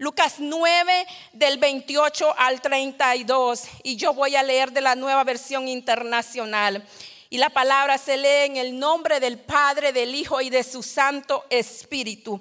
Lucas 9 del 28 al 32 y yo voy a leer de la nueva versión internacional. Y la palabra se lee en el nombre del Padre, del Hijo y de su Santo Espíritu.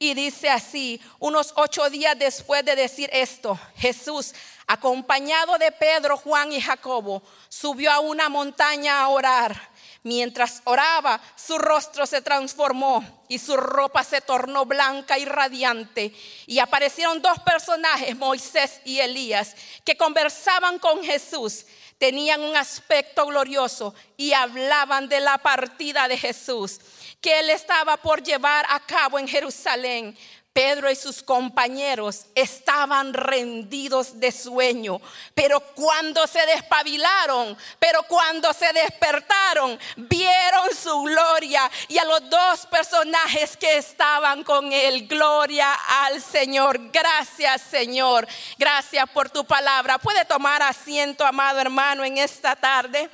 Y dice así, unos ocho días después de decir esto, Jesús, acompañado de Pedro, Juan y Jacobo, subió a una montaña a orar. Mientras oraba, su rostro se transformó y su ropa se tornó blanca y radiante. Y aparecieron dos personajes, Moisés y Elías, que conversaban con Jesús. Tenían un aspecto glorioso y hablaban de la partida de Jesús que él estaba por llevar a cabo en Jerusalén. Pedro y sus compañeros estaban rendidos de sueño, pero cuando se despabilaron, pero cuando se despertaron, vieron su gloria y a los dos personajes que estaban con él. Gloria al Señor. Gracias, Señor. Gracias por tu palabra. Puede tomar asiento, amado hermano, en esta tarde.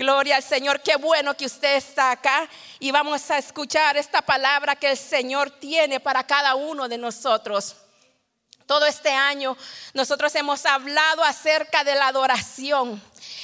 Gloria al Señor, qué bueno que usted está acá y vamos a escuchar esta palabra que el Señor tiene para cada uno de nosotros. Todo este año nosotros hemos hablado acerca de la adoración.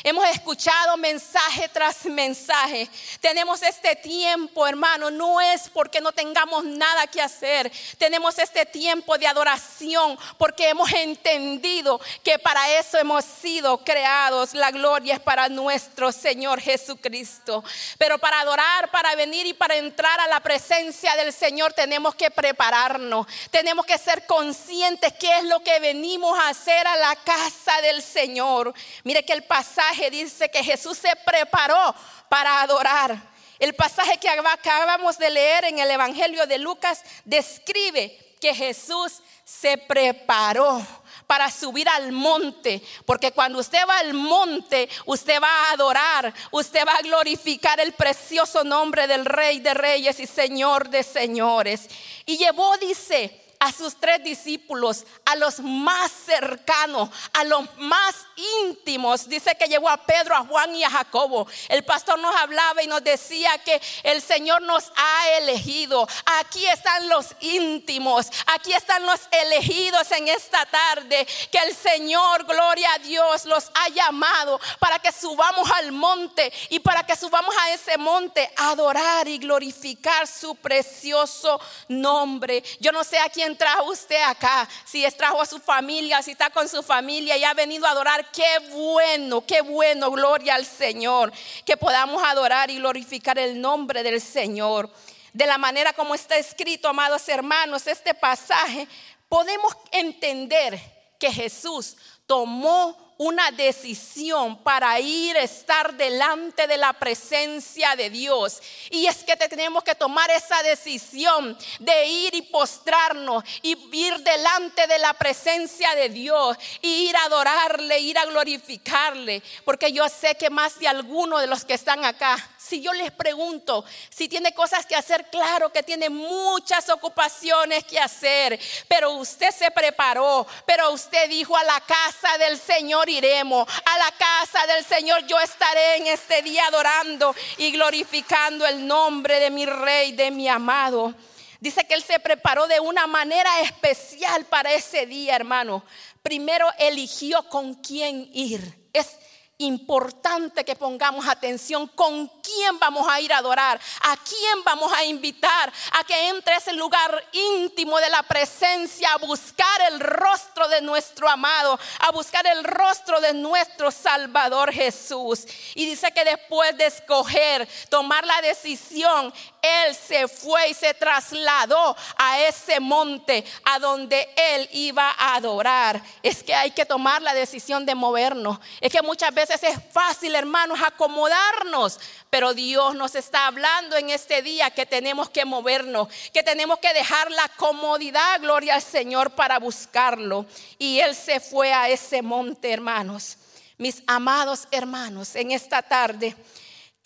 Hemos escuchado mensaje tras mensaje. Tenemos este tiempo, hermano, no es porque no tengamos nada que hacer. Tenemos este tiempo de adoración porque hemos entendido que para eso hemos sido creados. La gloria es para nuestro Señor Jesucristo. Pero para adorar, para venir y para entrar a la presencia del Señor tenemos que prepararnos. Tenemos que ser conscientes qué es lo que venimos a hacer a la casa del Señor. Mire que el pasaje dice que Jesús se preparó para adorar. El pasaje que acabamos de leer en el Evangelio de Lucas describe que Jesús se preparó para subir al monte, porque cuando usted va al monte, usted va a adorar, usted va a glorificar el precioso nombre del Rey de Reyes y Señor de Señores. Y llevó, dice, a sus tres discípulos, a los más cercanos, a los más íntimos. Dice que llevó a Pedro, a Juan y a Jacobo. El pastor nos hablaba y nos decía que el Señor nos ha elegido. Aquí están los íntimos, aquí están los elegidos en esta tarde. Que el Señor, gloria a Dios, los ha llamado para que subamos al monte y para que subamos a ese monte a adorar y glorificar su precioso nombre. Yo no sé a quién trajo usted acá, si trajo a su familia, si está con su familia y ha venido a adorar, qué bueno, qué bueno, gloria al Señor, que podamos adorar y glorificar el nombre del Señor. De la manera como está escrito, amados hermanos, este pasaje, podemos entender que Jesús tomó una decisión para ir estar delante de la presencia de Dios. Y es que tenemos que tomar esa decisión de ir y postrarnos y ir delante de la presencia de Dios y ir a adorarle, ir a glorificarle. Porque yo sé que más de alguno de los que están acá si yo les pregunto si tiene cosas que hacer, claro que tiene muchas ocupaciones que hacer, pero usted se preparó, pero usted dijo a la casa del Señor iremos, a la casa del Señor yo estaré en este día adorando y glorificando el nombre de mi rey, de mi amado. Dice que él se preparó de una manera especial para ese día, hermano. Primero eligió con quién ir. Es importante que pongamos atención con quién vamos a ir a adorar, a quién vamos a invitar a que entre ese lugar íntimo de la presencia a buscar el rostro de nuestro amado, a buscar el rostro de nuestro Salvador Jesús. Y dice que después de escoger, tomar la decisión, Él se fue y se trasladó a ese monte a donde Él iba a adorar. Es que hay que tomar la decisión de movernos. Es que muchas veces es fácil, hermanos, acomodarnos, pero Dios nos está hablando en este día que tenemos que movernos, que tenemos que dejar la comodidad, gloria al Señor, para buscarlo. Y Él se fue a ese monte, hermanos. Mis amados hermanos, en esta tarde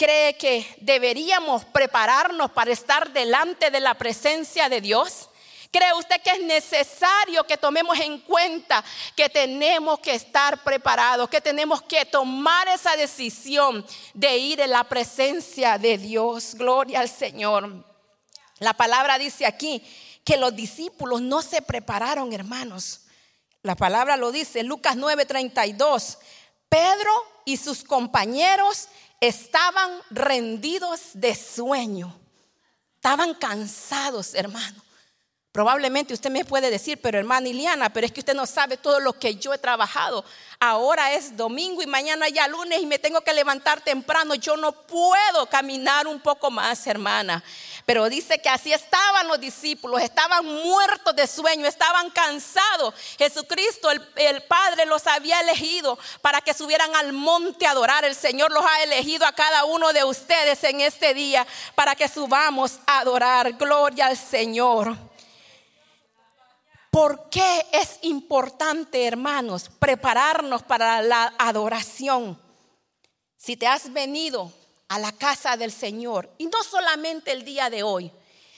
cree que deberíamos prepararnos para estar delante de la presencia de Dios? ¿Cree usted que es necesario que tomemos en cuenta que tenemos que estar preparados, que tenemos que tomar esa decisión de ir en la presencia de Dios? Gloria al Señor. La palabra dice aquí que los discípulos no se prepararon, hermanos. La palabra lo dice, Lucas 9:32. Pedro y sus compañeros estaban rendidos de sueño. Estaban cansados, hermano. Probablemente usted me puede decir, pero hermana Iliana, pero es que usted no sabe todo lo que yo he trabajado. Ahora es domingo y mañana ya lunes y me tengo que levantar temprano. Yo no puedo caminar un poco más, hermana. Pero dice que así estaban los discípulos, estaban muertos de sueño, estaban cansados. Jesucristo, el, el Padre, los había elegido para que subieran al monte a adorar. El Señor los ha elegido a cada uno de ustedes en este día para que subamos a adorar. Gloria al Señor. ¿Por qué es importante, hermanos, prepararnos para la adoración? Si te has venido a la casa del Señor, y no solamente el día de hoy,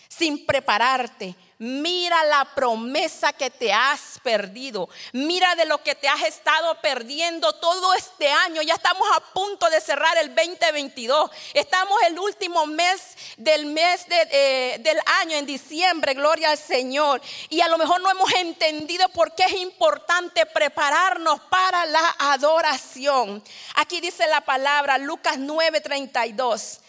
sin prepararte, Mira la promesa que te has perdido. Mira de lo que te has estado perdiendo todo este año. Ya estamos a punto de cerrar el 2022. Estamos el último mes del mes eh, del año, en diciembre. Gloria al Señor. Y a lo mejor no hemos entendido por qué es importante prepararnos para la adoración. Aquí dice la palabra Lucas 9:32.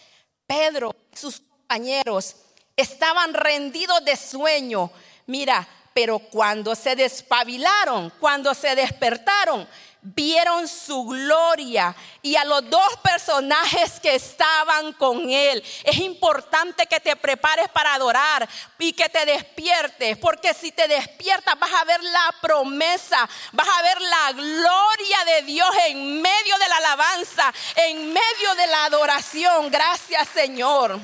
Pedro, sus compañeros estaban rendidos de sueño. Mira, pero cuando se despabilaron, cuando se despertaron, vieron su gloria y a los dos personajes que estaban con él. Es importante que te prepares para adorar y que te despiertes, porque si te despiertas vas a ver la promesa, vas a ver la gloria de Dios en medio de la alabanza, en medio de la adoración. Gracias Señor.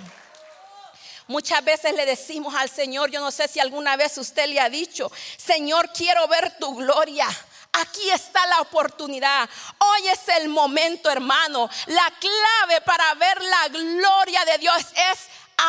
Muchas veces le decimos al Señor, yo no sé si alguna vez usted le ha dicho, Señor, quiero ver tu gloria. Aquí está la oportunidad. Hoy es el momento, hermano. La clave para ver la gloria de Dios es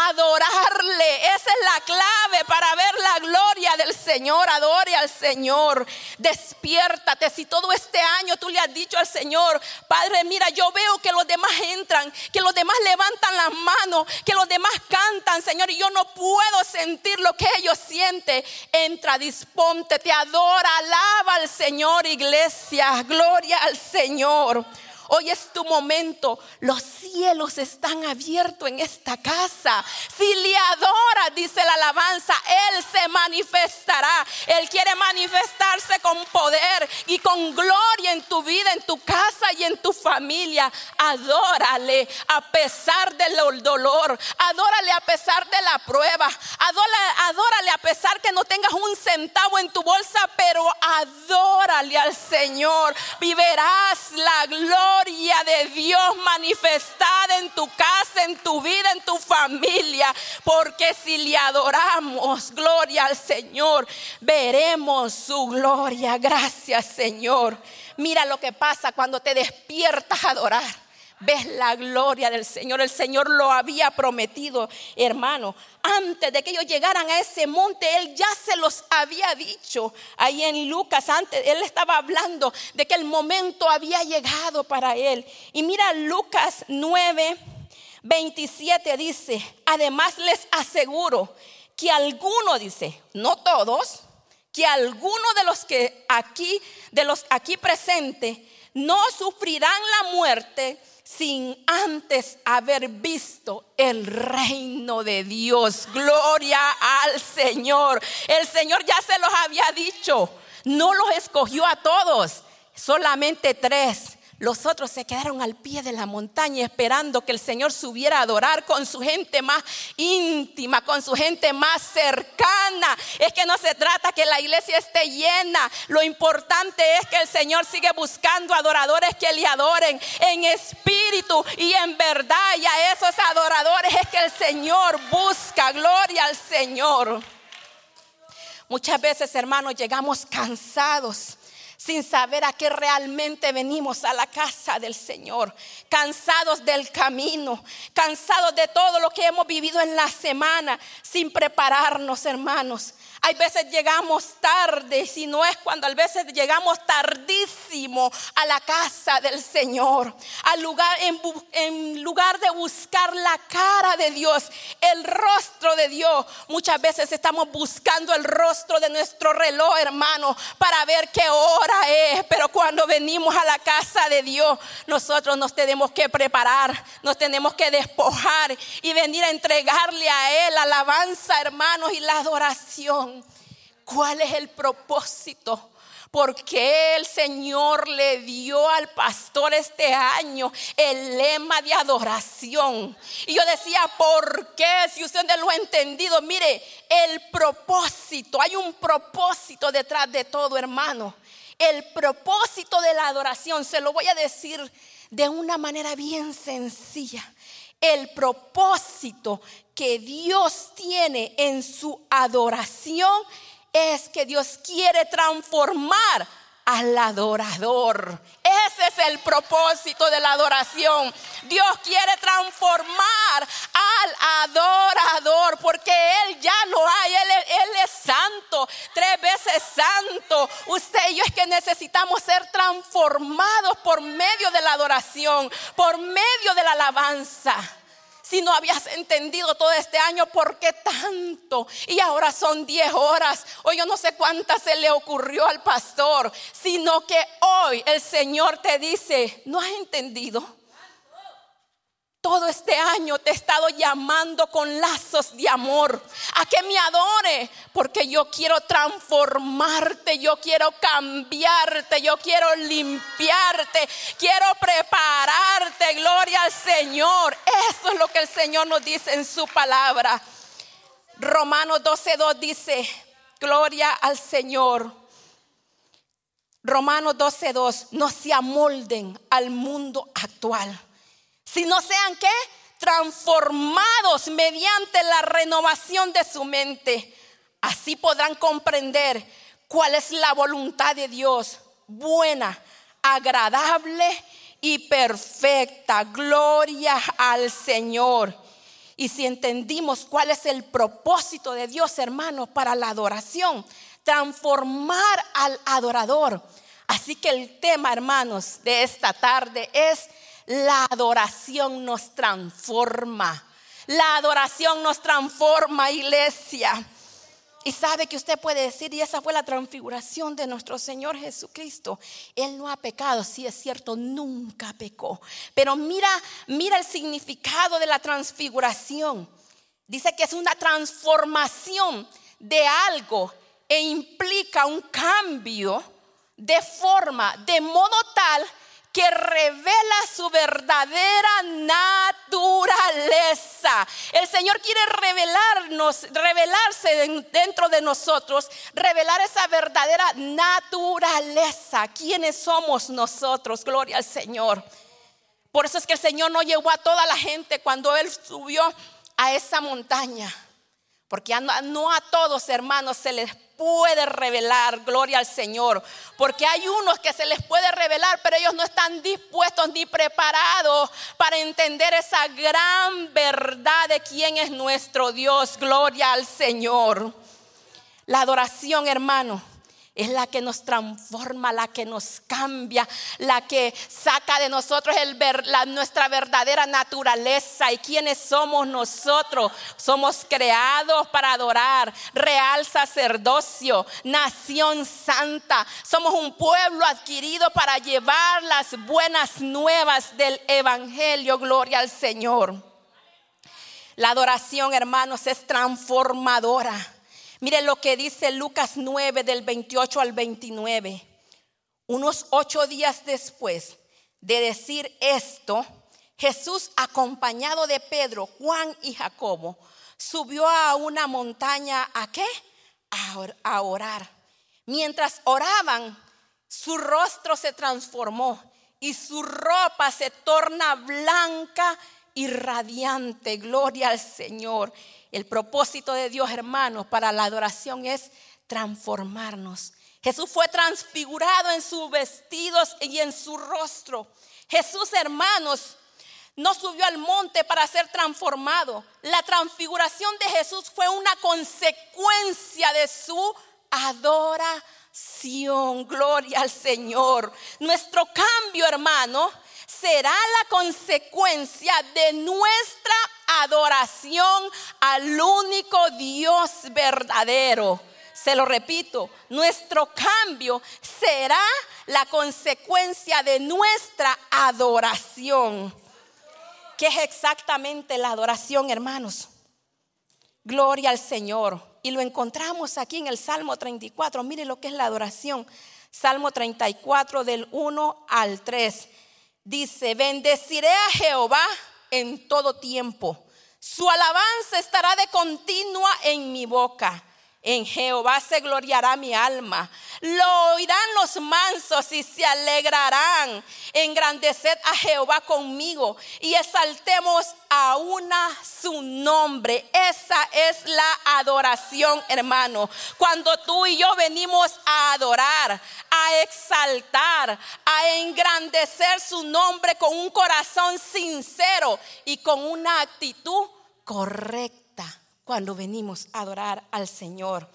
adorarle. Esa es la clave para ver la gloria del Señor. Adore al Señor. Despiértate. Si todo este año tú le has dicho al Señor, Padre, mira, yo veo que los demás entran, que los demás levantan las manos, que los demás cantan, Señor, y yo no puedo sentir lo que ellos sienten. Entra, disponte, te adora, alaba al Señor, iglesia. Gloria al Señor. Hoy es tu momento. Los cielos están abiertos en esta casa. Si le adora, dice la alabanza, Él se manifestará. Él quiere manifestarse con poder y con gloria en tu vida, en tu casa y en tu familia. Adórale a pesar del dolor. Adórale a pesar de la prueba. Adórale, a pesar que no tengas un centavo en tu bolsa, pero adórale al Señor. Viverás la gloria de Dios manifestada en tu casa, en tu vida, en tu familia. Porque si le adoramos, gloria al Señor, veremos su gloria. Gracias Señor. Mira lo que pasa cuando te despiertas a adorar ves la gloria del Señor. El Señor lo había prometido, hermano. Antes de que ellos llegaran a ese monte, Él ya se los había dicho. Ahí en Lucas, antes, Él estaba hablando de que el momento había llegado para Él. Y mira Lucas 9, 27 dice, además les aseguro que alguno, dice, no todos, que alguno de los que aquí, de los aquí presentes, no sufrirán la muerte sin antes haber visto el reino de Dios. Gloria al Señor. El Señor ya se los había dicho. No los escogió a todos, solamente tres. Los otros se quedaron al pie de la montaña esperando que el Señor subiera a adorar con su gente más íntima, con su gente más cercana. Es que no se trata que la iglesia esté llena. Lo importante es que el Señor sigue buscando adoradores que le adoren en espíritu y en verdad. Y a esos adoradores es que el Señor busca. Gloria al Señor. Muchas veces, hermanos, llegamos cansados sin saber a qué realmente venimos a la casa del Señor, cansados del camino, cansados de todo lo que hemos vivido en la semana, sin prepararnos, hermanos. Hay veces llegamos tarde, si no es cuando a veces llegamos tardísimo a la casa del Señor, al lugar en, en, lugar de buscar la cara de Dios, el rostro de Dios. Muchas veces estamos buscando el rostro de nuestro reloj, hermano, para ver qué hora es. Pero cuando venimos a la casa de Dios, nosotros nos tenemos que preparar, nos tenemos que despojar y venir a entregarle a Él alabanza, hermanos, y la adoración. ¿Cuál es el propósito? Porque el Señor le dio al pastor este año el lema de adoración. Y yo decía, ¿por qué? Si usted no lo ha entendido, mire, el propósito, hay un propósito detrás de todo, hermano. El propósito de la adoración, se lo voy a decir de una manera bien sencilla. El propósito que Dios tiene en su adoración es que Dios quiere transformar al adorador. Ese es el propósito de la adoración. Dios quiere transformar al adorador porque Él ya no hay, Él, él, es santo, tres veces santo. Usted y yo es que necesitamos ser transformados por medio de la adoración, por medio de la alabanza si no habías entendido todo este año, ¿por qué tanto? Y ahora son 10 horas, o yo no sé cuántas se le ocurrió al pastor, sino que hoy el Señor te dice, ¿no has entendido? Todo este año te he estado llamando con lazos de amor a que me adore, porque yo quiero transformarte, yo quiero cambiarte, yo quiero limpiarte, quiero prepararte, gloria al Señor. Eso es lo que el Señor nos dice en su palabra. Romanos 12.2 dice, gloria al Señor. Romanos 12.2, no se amolden al mundo actual si no sean qué? Transformados mediante la renovación de su mente. Así podrán comprender cuál es la voluntad de Dios, buena, agradable y perfecta. Gloria al Señor. Y si entendimos cuál es el propósito de Dios, hermanos, para la adoración, transformar al adorador. Así que el tema, hermanos, de esta tarde es la adoración nos transforma. La adoración nos transforma, iglesia. Y sabe que usted puede decir, y esa fue la transfiguración de nuestro Señor Jesucristo. Él no ha pecado, sí es cierto, nunca pecó. Pero mira, mira el significado de la transfiguración. Dice que es una transformación de algo e implica un cambio de forma, de modo tal que revela su verdadera naturaleza. El Señor quiere revelarnos, revelarse dentro de nosotros, revelar esa verdadera naturaleza. ¿Quiénes somos nosotros? Gloria al Señor. Por eso es que el Señor no llevó a toda la gente cuando Él subió a esa montaña. Porque no a todos, hermanos, se les puede revelar, gloria al Señor. Porque hay unos que se les puede revelar, pero ellos no están dispuestos ni preparados para entender esa gran verdad de quién es nuestro Dios. Gloria al Señor. La adoración, hermano es la que nos transforma, la que nos cambia, la que saca de nosotros el la, nuestra verdadera naturaleza. ¿Y quiénes somos nosotros? Somos creados para adorar, real sacerdocio, nación santa. Somos un pueblo adquirido para llevar las buenas nuevas del Evangelio. Gloria al Señor. La adoración, hermanos, es transformadora. Mire lo que dice Lucas 9 del 28 al 29. Unos ocho días después de decir esto, Jesús, acompañado de Pedro, Juan y Jacobo, subió a una montaña a qué? A orar. Mientras oraban, su rostro se transformó y su ropa se torna blanca y radiante. Gloria al Señor. El propósito de Dios, hermanos, para la adoración es transformarnos Jesús fue transfigurado en sus vestidos y en su rostro. Jesús, hermanos, no subió al monte para ser transformado. La transfiguración de Jesús fue una consecuencia de su adoración. Gloria al Señor. Nuestro cambio, hermano, será la consecuencia de nuestra adoración al único Dios verdadero. Se lo repito, nuestro cambio será la consecuencia de nuestra adoración. ¿Qué es exactamente la adoración, hermanos? Gloria al Señor. Y lo encontramos aquí en el Salmo 34. Mire lo que es la adoración. Salmo 34 del 1 al 3. Dice, bendeciré a Jehová en todo tiempo. Su alabanza estará de continua en mi boca. En Jehová se gloriará mi alma. Lo oirán los mansos y se alegrarán. Engrandeced a Jehová conmigo y exaltemos a una su nombre. Esa es la adoración, hermano. Cuando tú y yo venimos a adorar, a exaltar, a engrandecer su nombre con un corazón sincero y con una actitud correcta cuando venimos a adorar al Señor.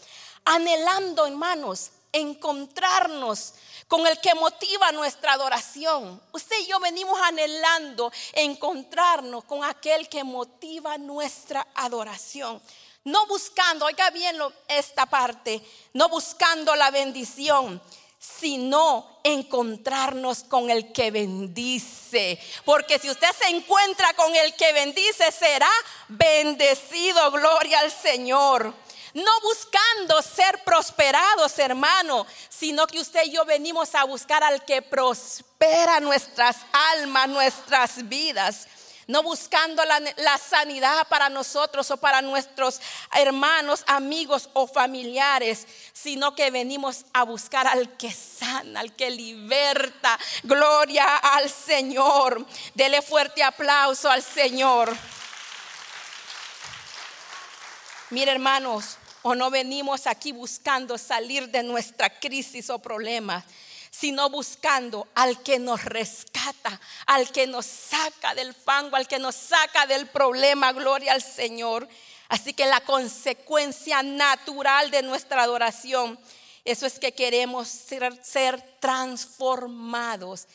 Anhelando, hermanos, encontrarnos con el que motiva nuestra adoración. Usted y yo venimos anhelando encontrarnos con aquel que motiva nuestra adoración. No buscando, oiga bien esta parte, no buscando la bendición, sino encontrarnos con el que bendice. Porque si usted se encuentra con el que bendice, será bendecido. Gloria al Señor. No buscando ser prosperados, hermano, sino que usted y yo venimos a buscar al que prospera nuestras almas, nuestras vidas no buscando la, sanidad para nosotros o para nuestros hermanos, amigos o familiares, sino que venimos a buscar al que sana, al que liberta. Gloria al Señor. Dele fuerte aplauso al Señor. Mire hermanos, o no venimos aquí buscando salir de nuestra crisis o problemas sino buscando al que nos rescata, al que nos saca del fango, al que nos saca del problema, gloria al Señor. Así que la consecuencia natural de nuestra adoración, eso es que queremos ser, ser transformados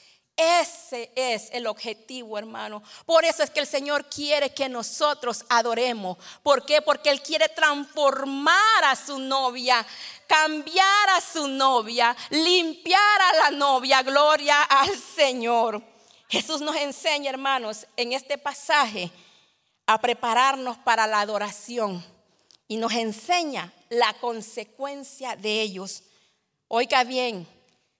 ese es el objetivo, hermano. Por eso es que el Señor quiere que nosotros adoremos. ¿Por qué? Porque Él quiere transformar a su novia, cambiar a su novia, limpiar a la novia. Gloria al Señor. Jesús nos enseña, hermanos, en este pasaje a prepararnos para la adoración y nos enseña la consecuencia de ellos. Oiga bien,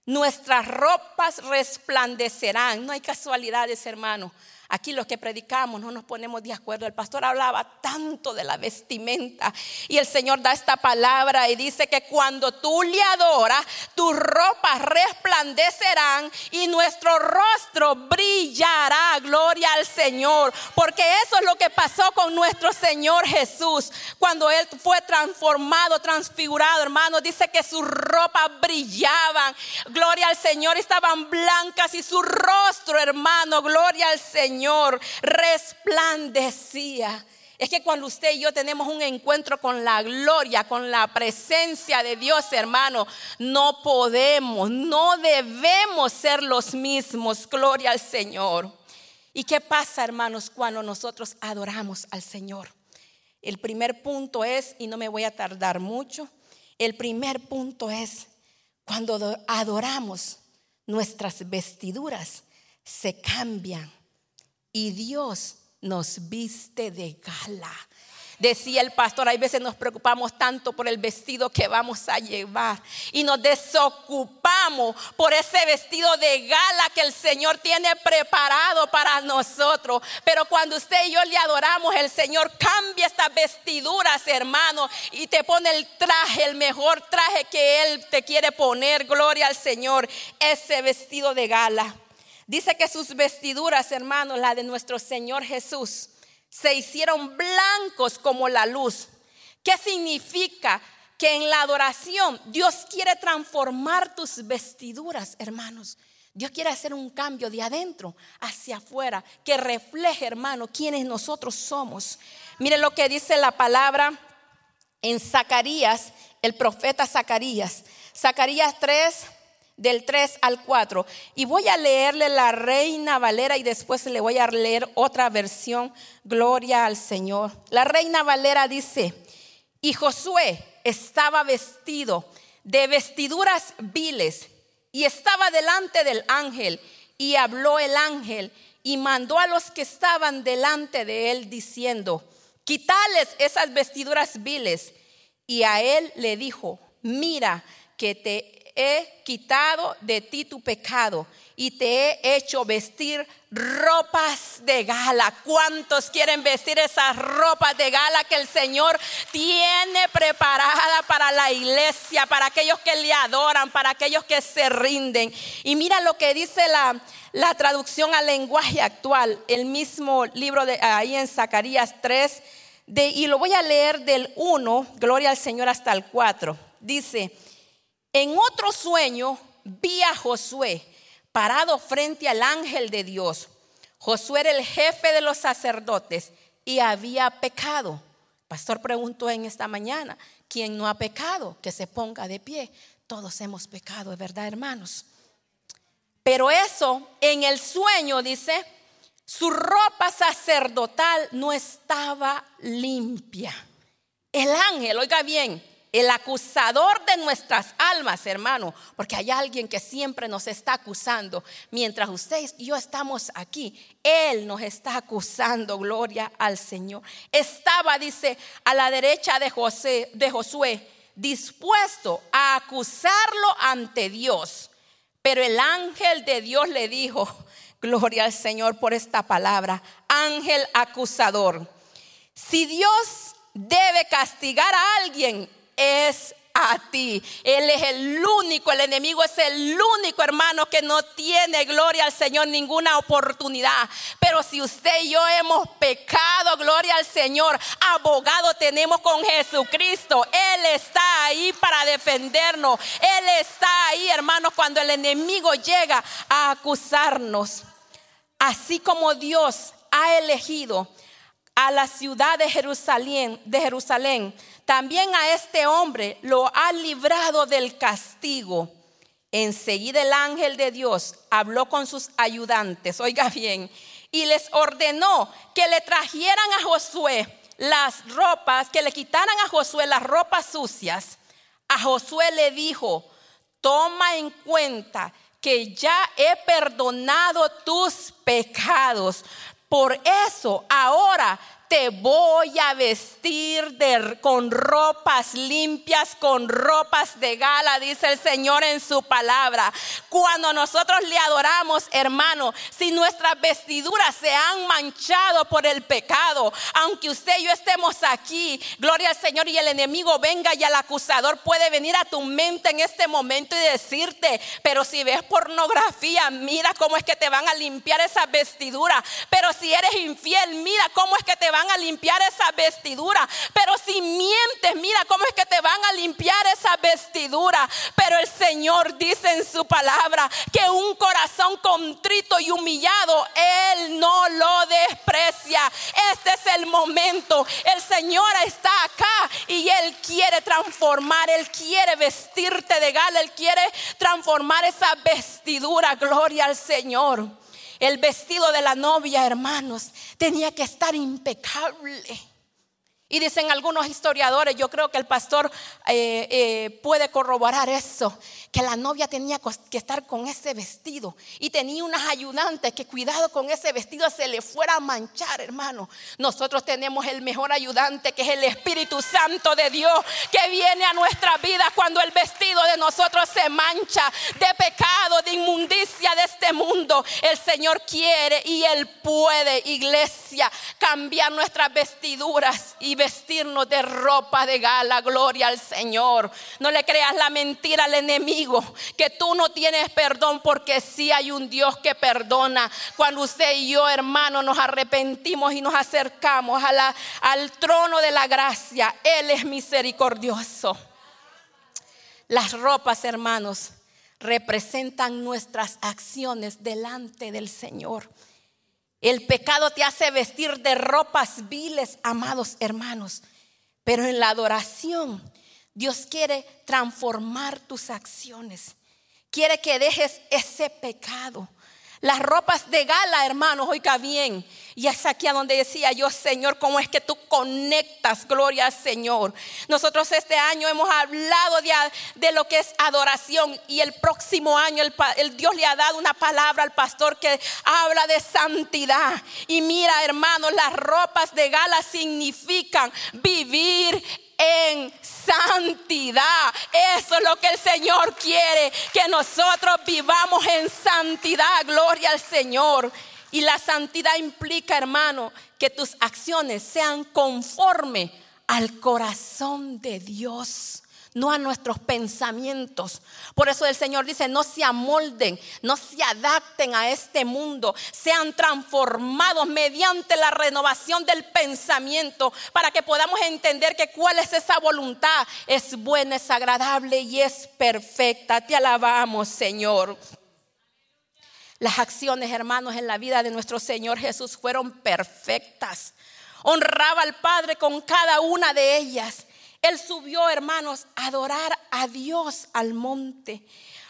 Nuestras ropas resplandecerán. No hay casualidades, hermano. Aquí los que predicamos no nos ponemos de acuerdo. El pastor hablaba tanto de la vestimenta y el Señor da esta palabra y dice que cuando tú le adoras, tus ropas resplandecerán y nuestro rostro brillará. Gloria al Señor. Porque eso es lo que pasó con nuestro Señor Jesús cuando Él fue transformado, transfigurado, hermano. Dice que sus ropas brillaban. Gloria al Señor. Estaban blancas y su rostro, hermano. Gloria al Señor. Señor resplandecía. Es que cuando usted y yo tenemos un encuentro con la gloria, con la presencia de Dios, hermano, no podemos, no debemos ser los mismos. Gloria al Señor. ¿Y qué pasa, hermanos, cuando nosotros adoramos al Señor? El primer punto es, y no me voy a tardar mucho, el primer punto es cuando adoramos nuestras vestiduras se cambian y Dios nos viste de gala. Decía el pastor, hay veces nos preocupamos tanto por el vestido que vamos a llevar y nos desocupamos por ese vestido de gala que el Señor tiene preparado para nosotros. Pero cuando usted y yo le adoramos, el Señor cambia estas vestiduras, hermano, y te pone el traje, el mejor traje que Él te quiere poner. Gloria al Señor, ese vestido de gala. Dice que sus vestiduras, hermanos, la de nuestro Señor Jesús, se hicieron blancos como la luz. ¿Qué significa? que en la adoración Dios quiere transformar tus vestiduras, hermanos. Dios quiere hacer un cambio de adentro hacia afuera que refleje, hermano, quienes nosotros somos. Mire lo que dice la palabra en Zacarías, el profeta Zacarías. Zacarías 3, del 3 al 4. Y voy a leerle la Reina Valera y después le voy a leer otra versión, Gloria al Señor. La Reina Valera dice, y Josué estaba vestido de vestiduras viles y estaba delante del ángel y habló el ángel y mandó a los que estaban delante de él diciendo, quitales esas vestiduras viles. Y a él le dijo, mira que te he quitado de ti tu pecado y te he hecho vestir ropas de gala. ¿Cuántos quieren vestir esas ropas de gala que el Señor tiene preparada para la iglesia, para aquellos que le adoran, para aquellos que se rinden? Y mira lo que dice la, la traducción al lenguaje actual, el mismo libro de ahí en Zacarías 3, de, y lo voy a leer del 1, gloria al Señor, hasta el 4. Dice, en otro sueño vi a Josué parado frente al ángel de Dios. Josué era el jefe de los sacerdotes y había pecado. pastor preguntó en esta mañana, ¿quién no ha pecado? Que se ponga de pie. Todos hemos pecado, ¿es verdad, hermanos? Pero eso, en el sueño, dice, su ropa sacerdotal no estaba limpia. El ángel, oiga bien, el acusador de nuestras almas, hermano, porque hay alguien que siempre nos está acusando. Mientras usted y yo estamos aquí, Él nos está acusando, gloria al Señor. Estaba, dice, a la derecha de, José, de Josué, dispuesto a acusarlo ante Dios. Pero el ángel de Dios le dijo, gloria al Señor por esta palabra, ángel acusador. Si Dios debe castigar a alguien, es a ti. Él es el único, el enemigo es el único hermano que no tiene gloria al Señor ninguna oportunidad. Pero si usted y yo hemos pecado, gloria al Señor, abogado tenemos con Jesucristo. Él está ahí para defendernos. Él está ahí, hermanos, cuando el enemigo llega a acusarnos. Así como Dios ha elegido a la ciudad de Jerusalén, de Jerusalén también a este hombre lo ha librado del castigo. Enseguida el ángel de Dios habló con sus ayudantes, oiga bien, y les ordenó que le trajeran a Josué las ropas, que le quitaran a Josué las ropas sucias. A Josué le dijo, toma en cuenta que ya he perdonado tus pecados. Por eso ahora te voy a vestir con ropas limpias, con ropas de gala, dice el Señor en su palabra. Cuando nosotros le adoramos, hermano, si nuestras vestiduras se han manchado por el pecado, aunque usted y yo estemos aquí, gloria al Señor, y el enemigo venga y el acusador puede venir a tu mente en este momento y decirte, pero si ves pornografía, mira cómo es que te van a limpiar esa vestidura. Pero si eres infiel, mira cómo es que te van a limpiar esa vestidura. Pero si mientes, mira cómo es que te van a limpiar esa vestidura. Pero el Señor dice en su palabra que un corazón contrito y humillado, Él no lo desprecia. Este es el momento. El Señor está acá y Él quiere transformar, Él quiere vestirte de gala, Él quiere transformar esa vestidura. Gloria al Señor. El vestido de la novia, hermanos, tenía que estar impecable. Y dicen algunos historiadores, yo creo que el pastor eh, eh, puede corroborar eso, que la novia tenía que estar con ese vestido y tenía unas ayudantes que cuidado con ese vestido se le fuera a manchar, hermano. Nosotros tenemos el mejor ayudante que es el Espíritu Santo de Dios que viene a nuestra vida cuando el vestido de nosotros se mancha de pecado, de inmundicia de este mundo. El Señor quiere y Él puede, iglesia, cambiar nuestras vestiduras y vestirnos de ropa de gala, gloria al Señor. No le creas la mentira al enemigo, que tú no tienes perdón, porque sí hay un Dios que perdona. Cuando usted y yo, hermano, nos arrepentimos y nos acercamos al trono de la gracia, Él es misericordioso. Las ropas, hermanos, representan nuestras acciones delante del Señor. El pecado te hace vestir de ropas viles, amados hermanos. Pero en la adoración, Dios quiere transformar tus acciones. Quiere que dejes ese pecado. Las ropas de gala, hermanos, oiga bien. Y es aquí a donde decía yo, Señor, cómo es que tú conectas, gloria al Señor. Nosotros este año hemos hablado de, lo que es adoración y el próximo año el, Dios le ha dado una palabra al pastor que habla de santidad. Y mira, hermanos, las ropas de gala significan vivir en santidad. Eso es lo que el Señor quiere, que nosotros vivamos en santidad. Gloria al Señor. Y la santidad implica, hermano, que tus acciones sean conforme al corazón de Dios no a nuestros pensamientos. Por eso el Señor dice, no se amolden, no se adapten a este mundo, sean transformados mediante la renovación del pensamiento para que podamos entender que cuál es esa voluntad. Es buena, es agradable y es perfecta. Te alabamos, Señor. Las acciones, hermanos, en la vida de nuestro Señor Jesús fueron perfectas. Honraba al Padre con cada una de ellas. Él subió, hermanos, a adorar a Dios al monte.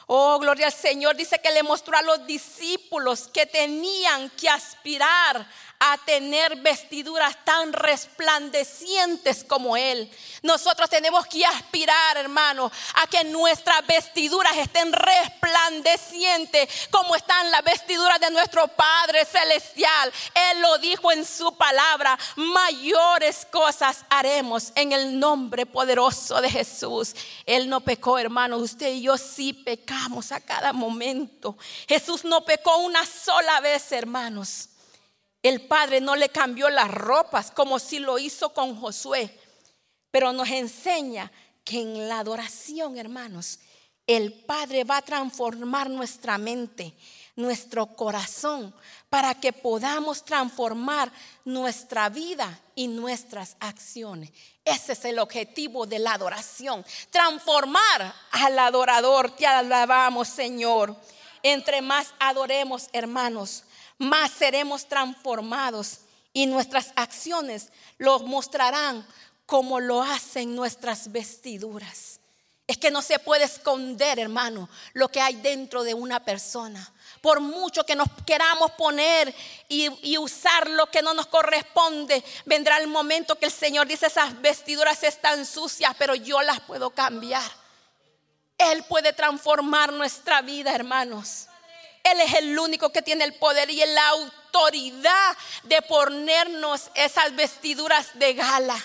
Oh, gloria al Señor. Dice que le mostró a los discípulos que tenían que aspirar a tener vestiduras tan resplandecientes como Él. Nosotros tenemos que aspirar, hermano, a que nuestras vestiduras estén resplandecientes como están las vestiduras de nuestro Padre Celestial. Él lo dijo en su palabra, mayores cosas haremos en el nombre poderoso de Jesús. Él no pecó, hermano, usted y yo sí pecamos a cada momento. Jesús no pecó una sola vez, hermanos. El Padre no le cambió las ropas como si lo hizo con Josué, pero nos enseña que en la adoración, hermanos, el Padre va a transformar nuestra mente, nuestro corazón, para que podamos transformar nuestra vida y nuestras acciones. Ese es el objetivo de la adoración, transformar al adorador. Te alabamos, Señor. Entre más adoremos, hermanos, más seremos transformados y nuestras acciones lo mostrarán como lo hacen nuestras vestiduras. Es que no se puede esconder, hermano, lo que hay dentro de una persona. Por mucho que nos queramos poner y, y, usar lo que no nos corresponde, vendrá el momento que el Señor dice, esas vestiduras están sucias, pero yo las puedo cambiar. Él puede transformar nuestra vida, hermanos. Él es el único que tiene el poder y la autoridad de ponernos esas vestiduras de gala.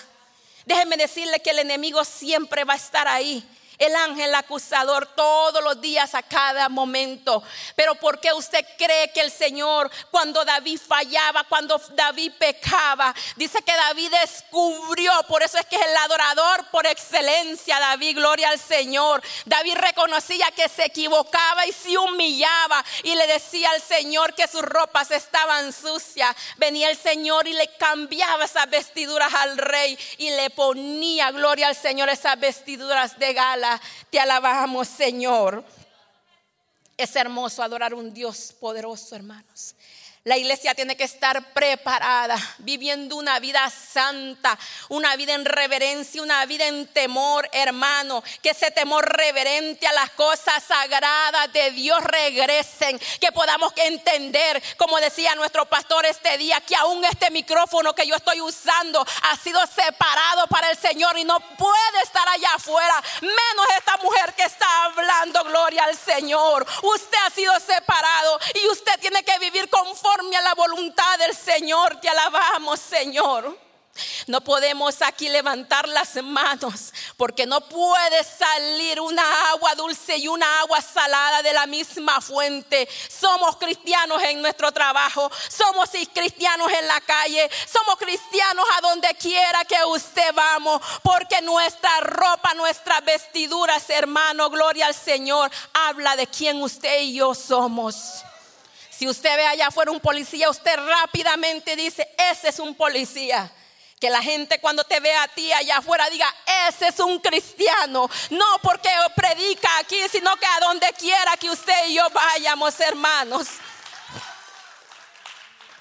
Déjenme decirle que el enemigo siempre va a estar ahí el ángel acusador todos los días, a cada momento. Pero ¿por qué usted cree que el Señor, cuando David fallaba, cuando David pecaba, dice que David descubrió, por eso es que es el adorador por excelencia, David, gloria al Señor. David reconocía que se equivocaba y se humillaba y le decía al Señor que sus ropas estaban sucias. Venía el Señor y le cambiaba esas vestiduras al rey y le ponía, gloria al Señor, esas vestiduras de gala te alabamos, Señor. Es hermoso adorar un Dios poderoso, hermanos. La iglesia tiene que estar preparada, viviendo una vida santa, una vida en reverencia, una vida en temor, hermano. Que ese temor reverente a las cosas sagradas de Dios regresen. Que podamos entender, como decía nuestro pastor este día, que aún este micrófono que yo estoy usando ha sido separado para el Señor y no puede estar allá afuera. Menos esta mujer que está hablando, gloria al Señor. Usted ha sido separado y usted tiene que vivir conforme a la voluntad del Señor. Te alabamos, Señor. No podemos aquí levantar las manos porque no puede salir una agua dulce y una agua salada de la misma fuente. Somos cristianos en nuestro trabajo, somos cristianos en la calle, somos cristianos a donde quiera que usted vamos, porque nuestra ropa, nuestras vestiduras, hermano, gloria al Señor, habla de quién usted y yo somos. Si usted ve allá afuera un policía, usted rápidamente dice, ese es un policía. Que la gente cuando te vea a ti allá afuera diga, ese es un cristiano. No porque predica aquí, sino que a donde quiera que usted y yo vayamos, hermanos.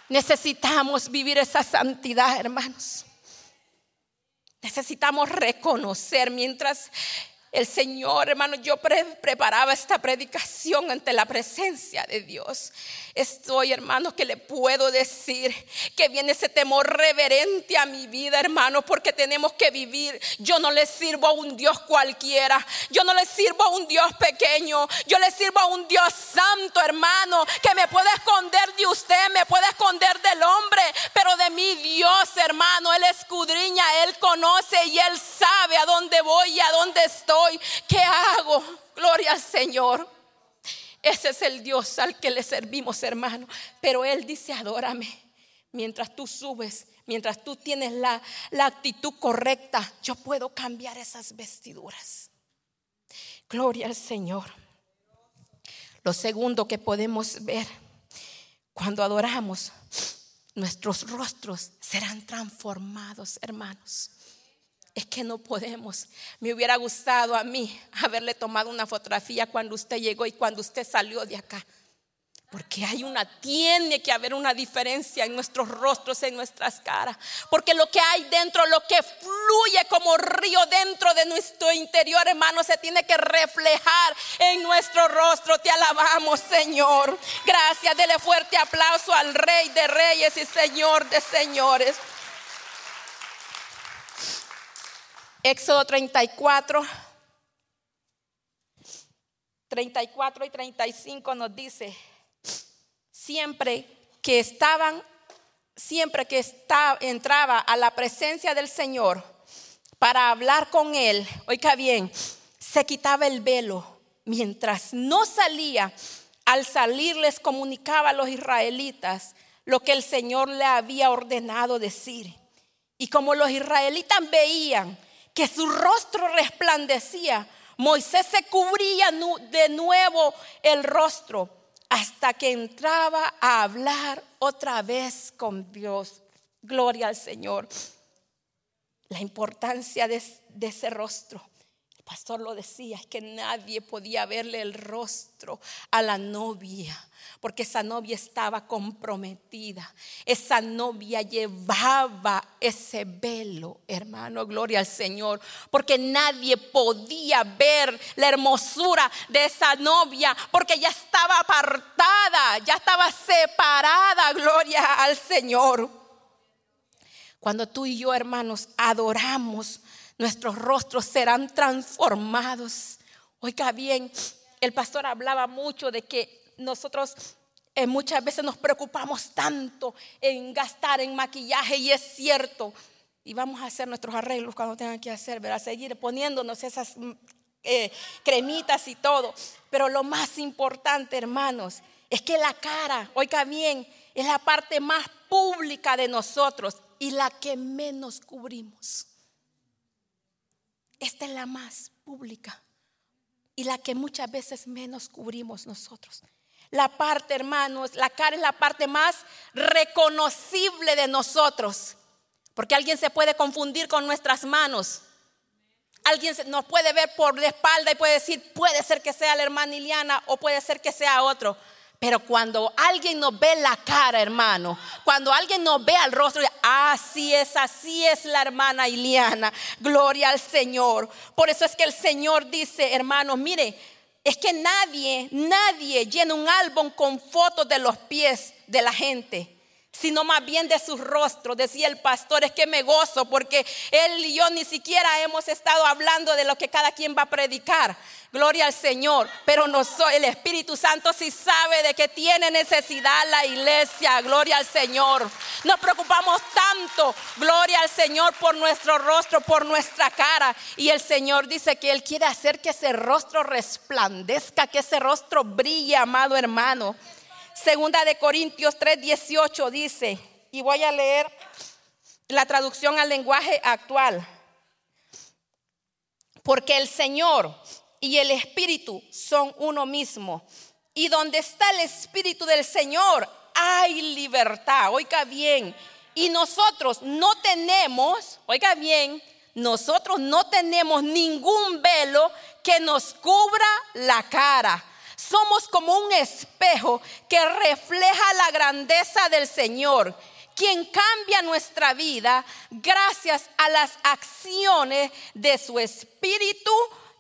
Necesitamos vivir esa santidad, hermanos. Necesitamos reconocer mientras el Señor, hermano, yo preparaba esta predicación ante la presencia de Dios. Estoy, hermano, que le puedo decir que viene ese temor reverente a mi vida, hermano, porque tenemos que vivir. Yo no le sirvo a un Dios cualquiera. Yo no le sirvo a un Dios pequeño. Yo le sirvo a un Dios santo, hermano, que me puede esconder de usted, me puede esconder del hombre, pero de mi Dios, hermano, Él escudriña, Él conoce y Él sabe a dónde voy y a dónde estoy. ¿Qué hago? Gloria al Señor. Ese es el Dios al que le servimos, hermano. Pero Él dice, adórame. Mientras tú subes, mientras tú tienes la, la actitud correcta, yo puedo cambiar esas vestiduras. Gloria al Señor. Lo segundo que podemos ver cuando adoramos, nuestros rostros serán transformados, hermanos es que no podemos. Me hubiera gustado a mí haberle tomado una fotografía cuando usted llegó y cuando usted salió de acá. Porque hay una, tiene que haber una diferencia en nuestros rostros, en nuestras caras. Porque lo que hay dentro, lo que fluye como río dentro de nuestro interior, hermano, se tiene que reflejar en nuestro rostro. Te alabamos, Señor. Gracias, dele fuerte aplauso al Rey de Reyes y Señor de Señores. Éxodo 34, 34 y 35 nos dice, siempre que estaban, siempre que entraba a la presencia del Señor para hablar con Él, oiga bien, se quitaba el velo. Mientras no salía, al salir les comunicaba a los israelitas lo que el Señor le había ordenado decir. Y como los israelitas veían que su rostro resplandecía, Moisés se cubría de nuevo el rostro hasta que entraba a hablar otra vez con Dios. Gloria al Señor. La importancia de, ese rostro pastor lo decía, es que nadie podía verle el rostro a la novia, porque esa novia estaba comprometida. Esa novia llevaba ese velo, hermano, gloria al Señor, porque nadie podía ver la hermosura de esa novia, porque ya estaba apartada, ya estaba separada, gloria al Señor. Cuando tú y yo, hermanos, adoramos, nuestros rostros serán transformados. Oiga bien, el pastor hablaba mucho de que nosotros eh, muchas veces nos preocupamos tanto en gastar en maquillaje y es cierto. Y vamos a hacer nuestros arreglos cuando tengan que hacer, ¿verdad? Seguir poniéndonos esas mm, eh, cremitas y todo. Pero lo más importante, hermanos, es que la cara, oiga bien, es la parte más pública de nosotros y la que menos cubrimos. Esta es la más pública y la que muchas veces menos cubrimos nosotros. La parte, hermanos, la cara es la parte más reconocible de nosotros. Porque alguien se puede confundir con nuestras manos. Alguien nos puede ver por la espalda y puede decir, puede ser que sea la hermana Iliana o puede ser que sea otro. Pero cuando alguien nos ve la cara, hermano, cuando alguien nos ve al rostro, así es, así es la hermana Iliana. Gloria al Señor. Por eso es que el Señor dice, hermano, mire, es que nadie, nadie llena un álbum con fotos de los pies de la gente sino más bien de su rostro. Decía el pastor, es que me gozo porque él y yo ni siquiera hemos estado hablando de lo que cada quien va a predicar. Gloria al Señor. Pero no soy el Espíritu Santo si sabe de que tiene necesidad la iglesia. Gloria al Señor. Nos preocupamos tanto, gloria al Señor, por nuestro rostro, por nuestra cara. Y el Señor dice que Él quiere hacer que ese rostro resplandezca, que ese rostro brille, amado hermano. Segunda de Corintios 3:18 dice, y voy a leer la traducción al lenguaje actual. Porque el Señor y el Espíritu son uno mismo. Y donde está el Espíritu del Señor hay libertad. Oiga bien. Y nosotros no tenemos, oiga bien, nosotros no tenemos ningún velo que nos cubra la cara. Somos como un espejo que refleja la grandeza del Señor, quien cambia nuestra vida gracias a las acciones de su Espíritu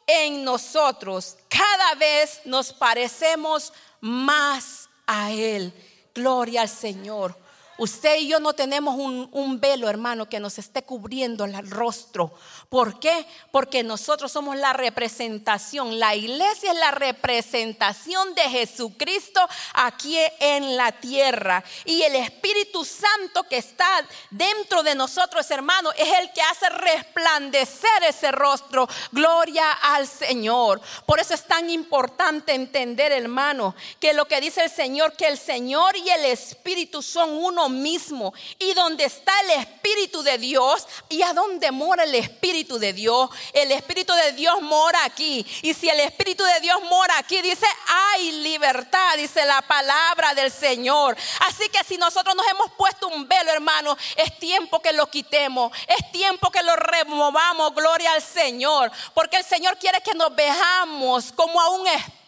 en nosotros. Cada vez nos parecemos más a Él. Gloria al Señor. Usted y yo no tenemos un, velo, hermano, que nos esté cubriendo el rostro. ¿Por qué? Porque nosotros somos la representación. La iglesia es la representación de Jesucristo aquí en la tierra. Y el Espíritu Santo que está dentro de nosotros, hermano, es el que hace resplandecer ese rostro. Gloria al Señor. Por eso es tan importante entender, hermano, que lo que dice el Señor, que el Señor y el Espíritu son uno mismo. Y donde está el Espíritu de Dios y a donde mora el Espíritu de Dios, el Espíritu de Dios mora aquí. Y si el Espíritu de Dios mora aquí, dice, hay libertad, dice la palabra del Señor. Así que si nosotros nos hemos puesto un velo, hermano, es tiempo que lo quitemos, es tiempo que lo removamos, gloria al Señor. Porque el Señor quiere que nos veamos como a un espíritu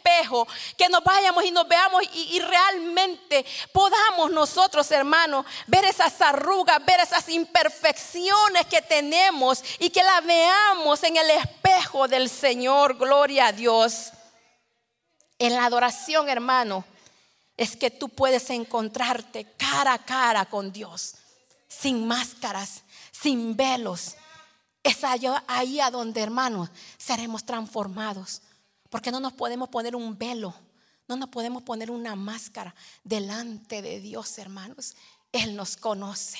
que nos vayamos y nos veamos y, realmente podamos nosotros, hermanos, ver esas arrugas, ver esas imperfecciones que tenemos y que la veamos en el espejo del Señor. Gloria a Dios. En la adoración, hermano, es que tú puedes encontrarte cara a cara con Dios, sin máscaras, sin velos. Es ahí a donde, hermanos, seremos transformados. Porque no nos podemos poner un velo, no nos podemos poner una máscara delante de Dios, hermanos. Él nos conoce.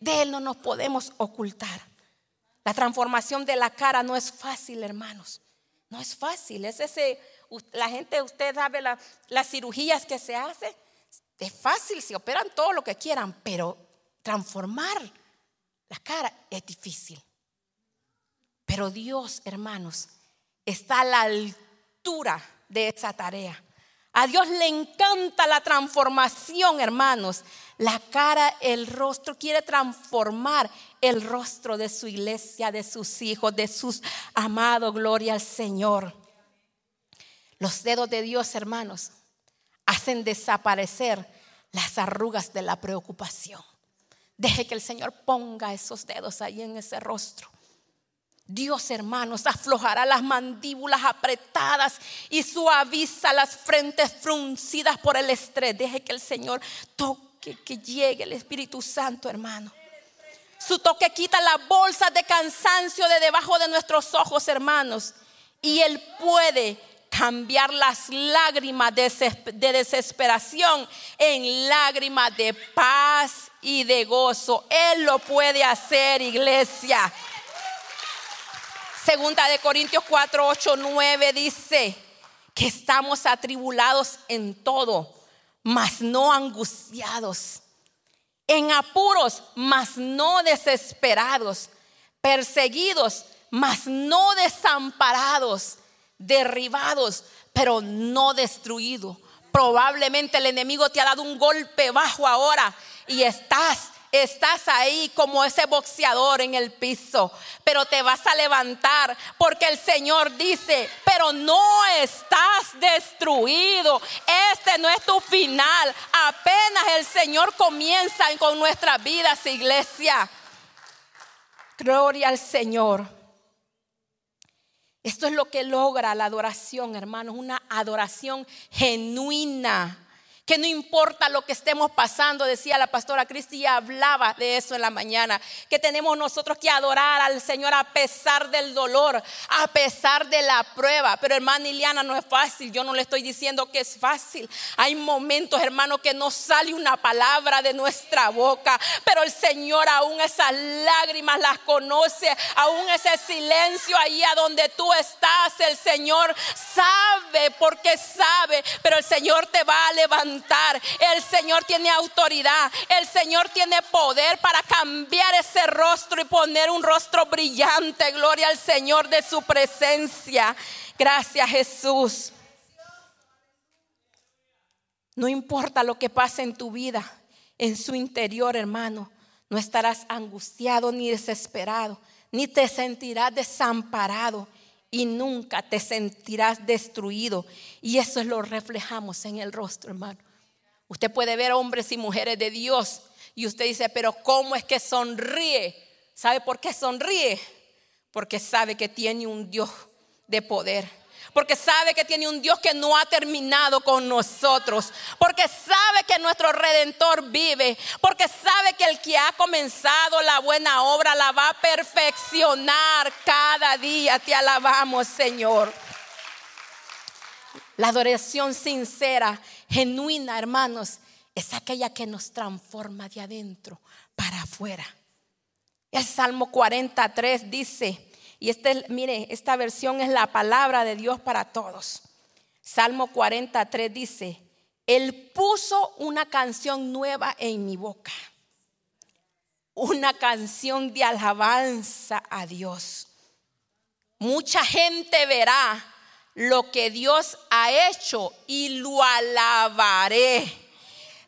De Él no nos podemos ocultar. La transformación de la cara no es fácil, hermanos. No es fácil. Es ese, la gente, usted sabe las cirugías que se hacen. Es fácil, se operan todo lo que quieran, pero transformar la cara es difícil. Pero Dios, hermanos, está a la altura de esa tarea. A Dios le encanta la transformación, hermanos. La cara, el rostro, quiere transformar el rostro de su iglesia, de sus hijos, de sus amados. Gloria al Señor. Los dedos de Dios, hermanos, hacen desaparecer las arrugas de la preocupación. Deje que el Señor ponga esos dedos ahí en ese rostro. Dios, hermanos, aflojará las mandíbulas apretadas y suaviza las frentes fruncidas por el estrés. Deje que el Señor toque, que llegue el Espíritu Santo, hermano. Su toque quita las bolsas de cansancio de debajo de nuestros ojos, hermanos. Y Él puede cambiar las lágrimas de desesperación en lágrimas de paz y de gozo. Él lo puede hacer, iglesia. Segunda de Corintios 4, 8, 9 dice que estamos atribulados en todo, mas no angustiados. En apuros, mas no desesperados. Perseguidos, mas no desamparados. Derribados, pero no destruidos. Probablemente el enemigo te ha dado un golpe bajo ahora y estás Estás ahí como ese boxeador en el piso, pero te vas a levantar porque el Señor dice, pero no estás destruido. Este no es tu final. Apenas el Señor comienza con nuestras vidas, iglesia. Gloria al Señor. Esto es lo que logra la adoración, hermanos, una adoración genuina que no importa lo que estemos pasando, decía la pastora Cristi, y hablaba de eso en la mañana, que tenemos nosotros que adorar al Señor a pesar del dolor, a pesar de la prueba. Pero hermana Iliana, no es fácil, yo no le estoy diciendo que es fácil. Hay momentos, hermano, que no sale una palabra de nuestra boca, pero el Señor aún esas lágrimas las conoce, aún ese silencio ahí a donde tú estás, el Señor sabe porque sabe, pero el Señor te va a levantar el Señor tiene autoridad. El Señor tiene poder para cambiar ese rostro y poner un rostro brillante. Gloria al Señor de su presencia. Gracias Jesús. No importa lo que pase en tu vida, en su interior, hermano. No estarás angustiado ni desesperado, ni te sentirás desamparado y nunca te sentirás destruido. Y eso es lo reflejamos en el rostro, hermano. Usted puede ver hombres y mujeres de Dios y usted dice, pero ¿cómo es que sonríe? ¿Sabe por qué sonríe? Porque sabe que tiene un Dios de poder porque sabe que tiene un Dios que no ha terminado con nosotros, porque sabe que nuestro redentor vive, porque sabe que el que ha comenzado la buena obra la va a perfeccionar cada día. Te alabamos, Señor. La adoración sincera, genuina, hermanos, es aquella que nos transforma de adentro para afuera. El Salmo 43 dice, y este, mire, esta versión es la palabra de Dios para todos. Salmo 43 dice, Él puso una canción nueva en mi boca, una canción de alabanza a Dios. Mucha gente verá lo que Dios ha hecho y lo alabaré.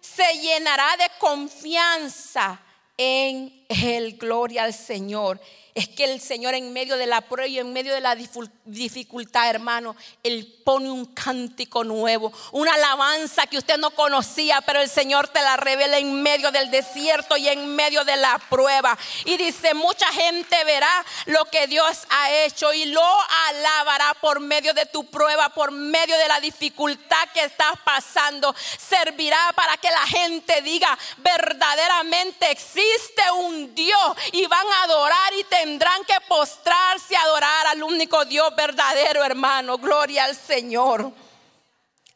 Se llenará de confianza en el gloria al Señor es que el Señor en medio de la prueba y en medio de la dificultad, hermano, Él pone un cántico nuevo, una alabanza que usted no conocía, pero el Señor te la revela en medio del desierto y en medio de la prueba. Y dice, mucha gente verá lo que Dios ha hecho y lo alabará por medio de tu prueba, por medio de la dificultad que estás pasando. Servirá para que la gente diga, verdaderamente existe un Dios y van a adorar y te tendrán que postrarse y adorar al único Dios verdadero, hermano. Gloria al Señor.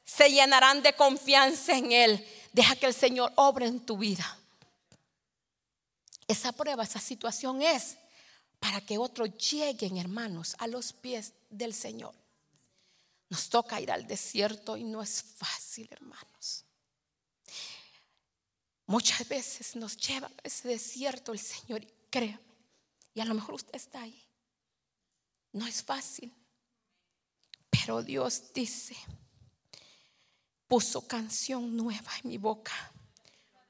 Se llenarán de confianza en Él. Deja que el Señor obre en tu vida. Esa prueba, esa situación es para que otros lleguen, hermanos, a los pies del Señor. Nos toca ir al desierto y no es fácil, hermanos. Muchas veces nos lleva a ese desierto el Señor y créame, y a lo mejor usted está ahí. No es fácil. Pero Dios dice, puso canción nueva en mi boca.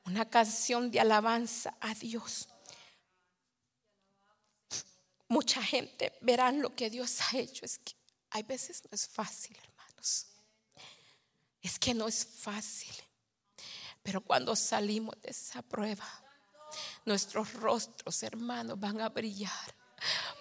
Una canción de alabanza a Dios. Mucha gente verán lo que Dios ha hecho. Es que hay veces no es fácil, hermanos. Es que no es fácil. Pero cuando salimos de esa prueba, nuestros rostros, hermanos, van a brillar.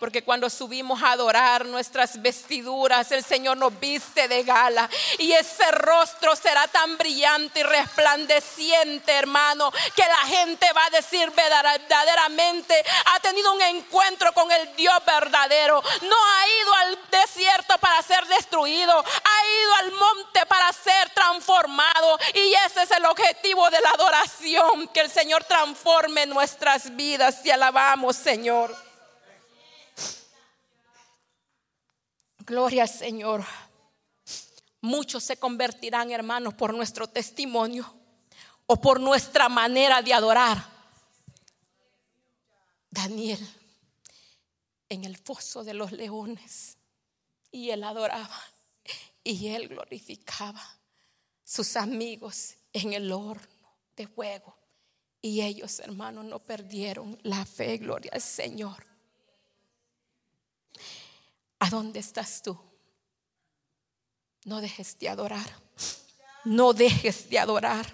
Porque cuando subimos a adorar nuestras vestiduras, el Señor nos viste de gala. Y ese rostro será tan brillante y resplandeciente, hermano, que la gente va a decir verdaderamente, ha tenido un encuentro con el Dios verdadero. No ha ido al desierto para ser destruido, ha ido al monte para ser transformado. Y ese es el objetivo de la adoración, que el Señor transforme nuestras vidas. Y alabamos, Señor. Gloria al Señor. Muchos se convertirán, hermanos, por nuestro testimonio o por nuestra manera de adorar. Daniel en el foso de los leones y él adoraba y él glorificaba sus amigos en el horno de fuego y ellos hermanos no perdieron la fe, gloria al Señor. ¿A dónde estás tú? No dejes de adorar. No dejes de adorar.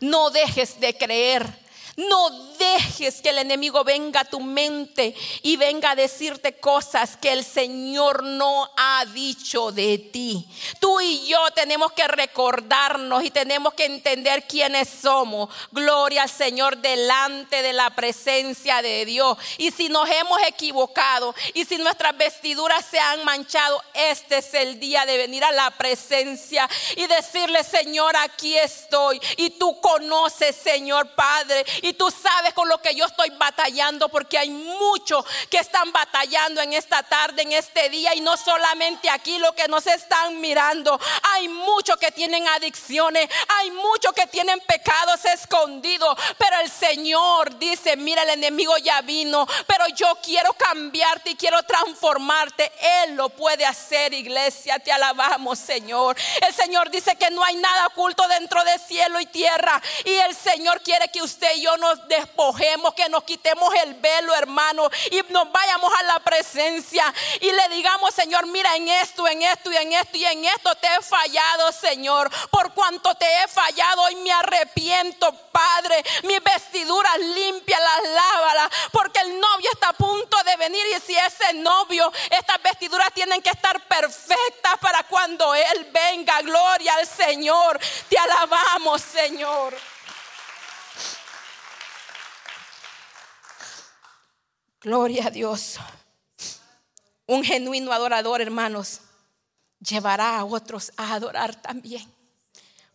No dejes de creer. No dejes que el enemigo venga a tu mente y venga a decirte cosas que el Señor no ha dicho de ti. Tú y yo tenemos que recordarnos y tenemos que entender quiénes somos. Gloria al Señor delante de la presencia de Dios. Y si nos hemos equivocado y si nuestras vestiduras se han manchado, este es el día de venir a la presencia y decirle, Señor, aquí estoy. Y tú conoces, Señor Padre tú sabes con lo que yo estoy batallando porque hay muchos que están batallando en esta tarde, en este día y no solamente aquí lo que nos están mirando. Hay muchos que tienen adicciones, hay muchos que tienen pecados escondidos, pero el Señor dice, mira el enemigo ya vino, pero yo quiero cambiarte y quiero transformarte. Él lo puede hacer, iglesia, te alabamos, Señor. El Señor dice que no hay nada oculto dentro de cielo y tierra y el Señor quiere que usted y yo nos despojemos, que nos quitemos el velo, hermano, y nos vayamos a la presencia y le digamos, Señor, mira en esto, en esto y en esto y en esto te he fallado, Señor. Por cuanto te he fallado, hoy me arrepiento, Padre. Mis vestiduras limpias, las lávalas, porque el novio está a punto de venir y si ese novio, estas vestiduras tienen que estar perfectas para cuando Él venga. Gloria al Señor. Te alabamos, Señor. Gloria a Dios. Un genuino adorador, hermanos, llevará a otros a adorar también.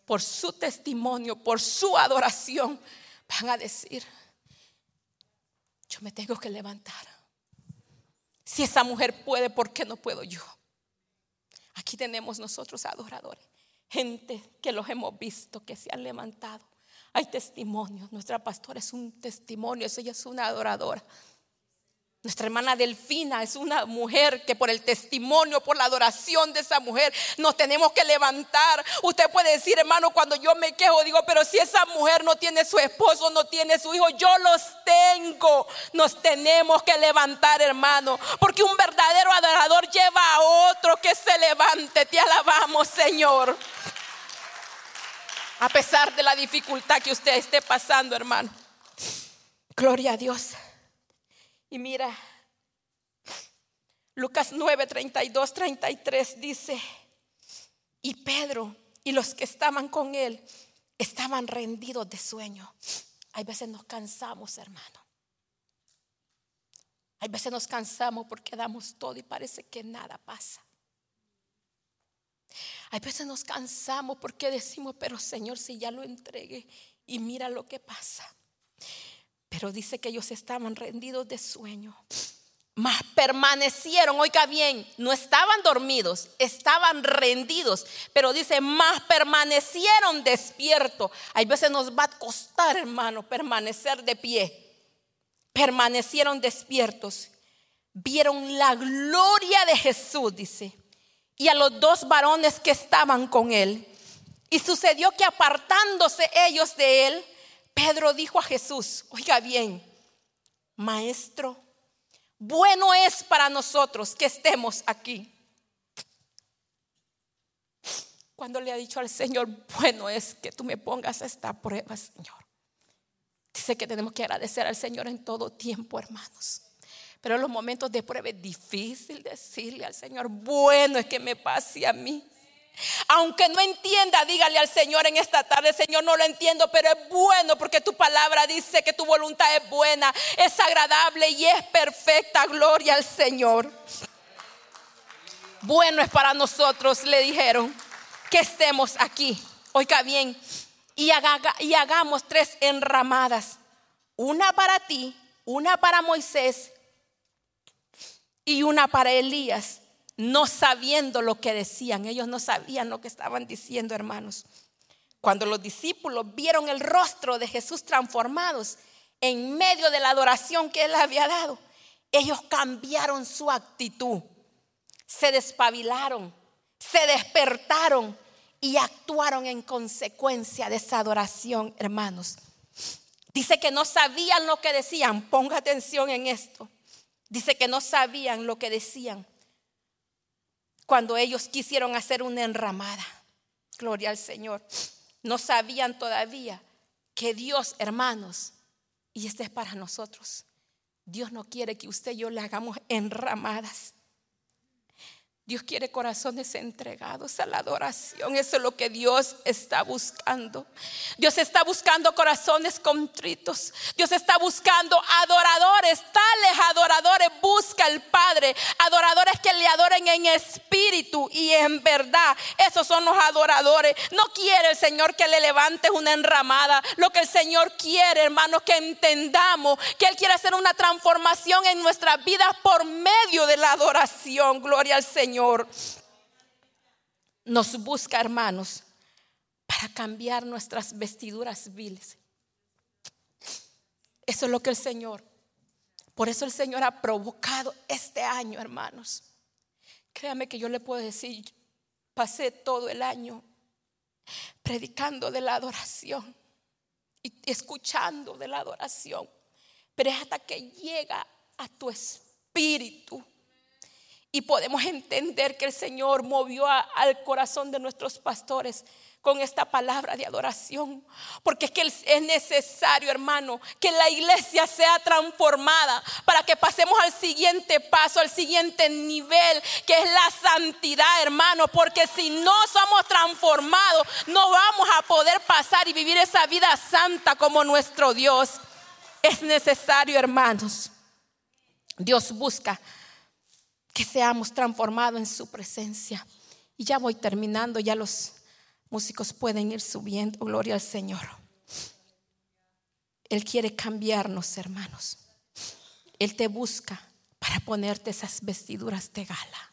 Por su testimonio, por su adoración, van a decir, yo me tengo que levantar. Si esa mujer puede, ¿por qué no puedo yo? Aquí tenemos nosotros adoradores, gente que los hemos visto, que se han levantado. Hay testimonios. Nuestra pastora es un testimonio, ella es una adoradora. Nuestra hermana Delfina es una mujer que por el testimonio, por la adoración de esa mujer, nos tenemos que levantar. Usted puede decir, hermano, cuando yo me quejo, digo, pero si esa mujer no tiene su esposo, no tiene su hijo, yo los tengo. Nos tenemos que levantar, hermano, porque un verdadero adorador lleva a otro que se levante. Te alabamos, Señor. A pesar de la dificultad que usted esté pasando, hermano. Gloria a Dios. Y mira, Lucas 9, 32, 33 dice, y Pedro y los que estaban con él estaban rendidos de sueño. Hay veces nos cansamos, hermano. Hay veces nos cansamos porque damos todo y parece que nada pasa. Hay veces nos cansamos porque decimos, pero Señor, si ya lo entregué y mira lo que pasa. Pero dice que ellos estaban rendidos de sueño. Mas permanecieron, oiga bien, no estaban dormidos, estaban rendidos. Pero dice, más permanecieron despiertos. Hay veces nos va a costar, hermano, permanecer de pie. Permanecieron despiertos. Vieron la gloria de Jesús, dice. Y a los dos varones que estaban con él. Y sucedió que apartándose ellos de él, Pedro dijo a Jesús, oiga bien, maestro, bueno es para nosotros que estemos aquí. Cuando le ha dicho al Señor, bueno es que tú me pongas esta prueba, Señor. Dice que tenemos que agradecer al Señor en todo tiempo, hermanos. Pero en los momentos de prueba es difícil decirle al Señor, bueno es que me pase a mí. Aunque no entienda, dígale al Señor en esta tarde, Señor, no lo entiendo, pero es bueno porque tu palabra dice que tu voluntad es buena, es agradable y es perfecta. Gloria al Señor. Bueno es para nosotros, le dijeron, que estemos aquí. Oiga bien, y, y hagamos tres enramadas. Una para ti, una para Moisés y una para Elías no sabiendo lo que decían. Ellos no sabían lo que estaban diciendo, hermanos. Cuando los discípulos vieron el rostro de Jesús transformados en medio de la adoración que él había dado, ellos cambiaron su actitud, se despabilaron, se despertaron y actuaron en consecuencia de esa adoración, hermanos. Dice que no sabían lo que decían, ponga atención en esto. Dice que no sabían lo que decían cuando ellos quisieron hacer una enramada. Gloria al Señor. No sabían todavía que Dios, hermanos, y este es para nosotros, Dios no quiere que usted y yo le hagamos enramadas. Dios quiere corazones entregados a la adoración. Eso es lo que Dios está buscando. Dios está buscando corazones contritos. Dios está buscando adoradores. Tales adoradores busca el Padre. Adoradores que le adoren en espíritu y en verdad. Esos son los adoradores. No quiere el Señor que le levante una enramada. Lo que el Señor quiere, hermanos, que entendamos que Él quiere hacer una transformación en nuestras vidas por medio de la adoración. Gloria al Señor. Nos busca, hermanos, para cambiar nuestras vestiduras viles. Eso es lo que el Señor, por eso el Señor ha provocado este año, hermanos. Créame que yo le puedo decir, pasé todo el año predicando de la adoración y escuchando de la adoración. Pero es hasta que llega a tu espíritu y podemos entender que el Señor movió al corazón de nuestros pastores con esta palabra de adoración. Porque es que es necesario, hermano, que la iglesia sea transformada para que pasemos al siguiente paso, al siguiente nivel, que es la santidad, hermano. Porque si no somos transformados, no vamos a poder pasar y vivir esa vida santa como nuestro Dios. Es necesario, hermanos. Dios busca que seamos transformados en su presencia. Y ya voy terminando, ya los músicos pueden ir subiendo, gloria al Señor. Él quiere cambiarnos, hermanos. Él te busca para ponerte esas vestiduras de gala.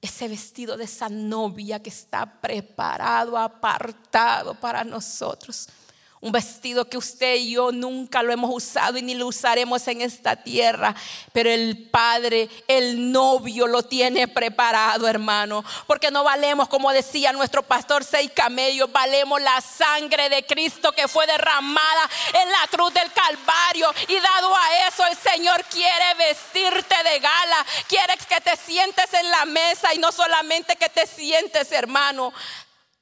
Ese vestido de esa novia que está preparado, apartado para nosotros. Un vestido que usted y yo nunca lo hemos usado y ni lo usaremos en esta tierra. Pero el Padre, el novio lo tiene preparado, hermano. Porque no valemos, como decía nuestro pastor, seis camellos. Valemos la sangre de Cristo que fue derramada en la cruz del Calvario. Y dado a eso, el Señor quiere vestirte de gala. Quiere que te sientes en la mesa y no solamente que te sientes, hermano.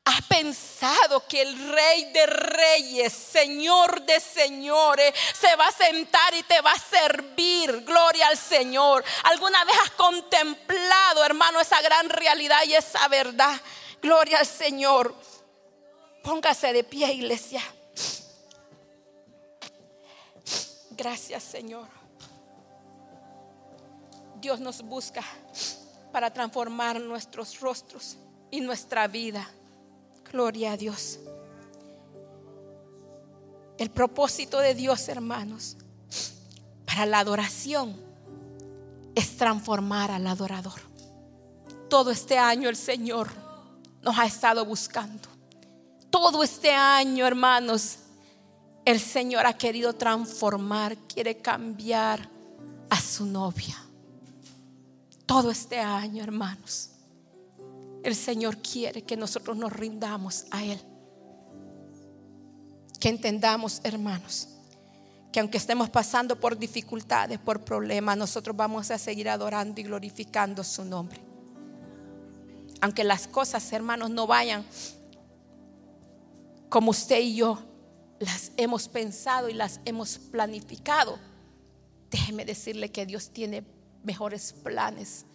¿Ha pensado que el rey de reyes, señor de señores, se va a sentar y te va a servir? Gloria al Señor. ¿Alguna vez has contemplado, hermano, esa gran realidad y esa verdad? Gloria al Señor. Póngase de pie, iglesia. Gracias, Señor. Dios nos busca para transformar nuestros rostros y nuestra vida. Gloria a Dios. El propósito de Dios, hermanos, para la adoración es transformar al adorador. Todo este año el Señor nos ha estado buscando. Todo este año, hermanos, el Señor ha querido transformar, quiere cambiar a su novia. Todo este año, hermanos. El Señor quiere que nosotros nos rindamos a Él. Que entendamos, hermanos, que aunque estemos pasando por dificultades, por problemas, nosotros vamos a seguir adorando y glorificando su nombre. Aunque las cosas, hermanos, no vayan como usted y yo las hemos pensado y las hemos planificado, déjeme decirle que Dios tiene mejores planes,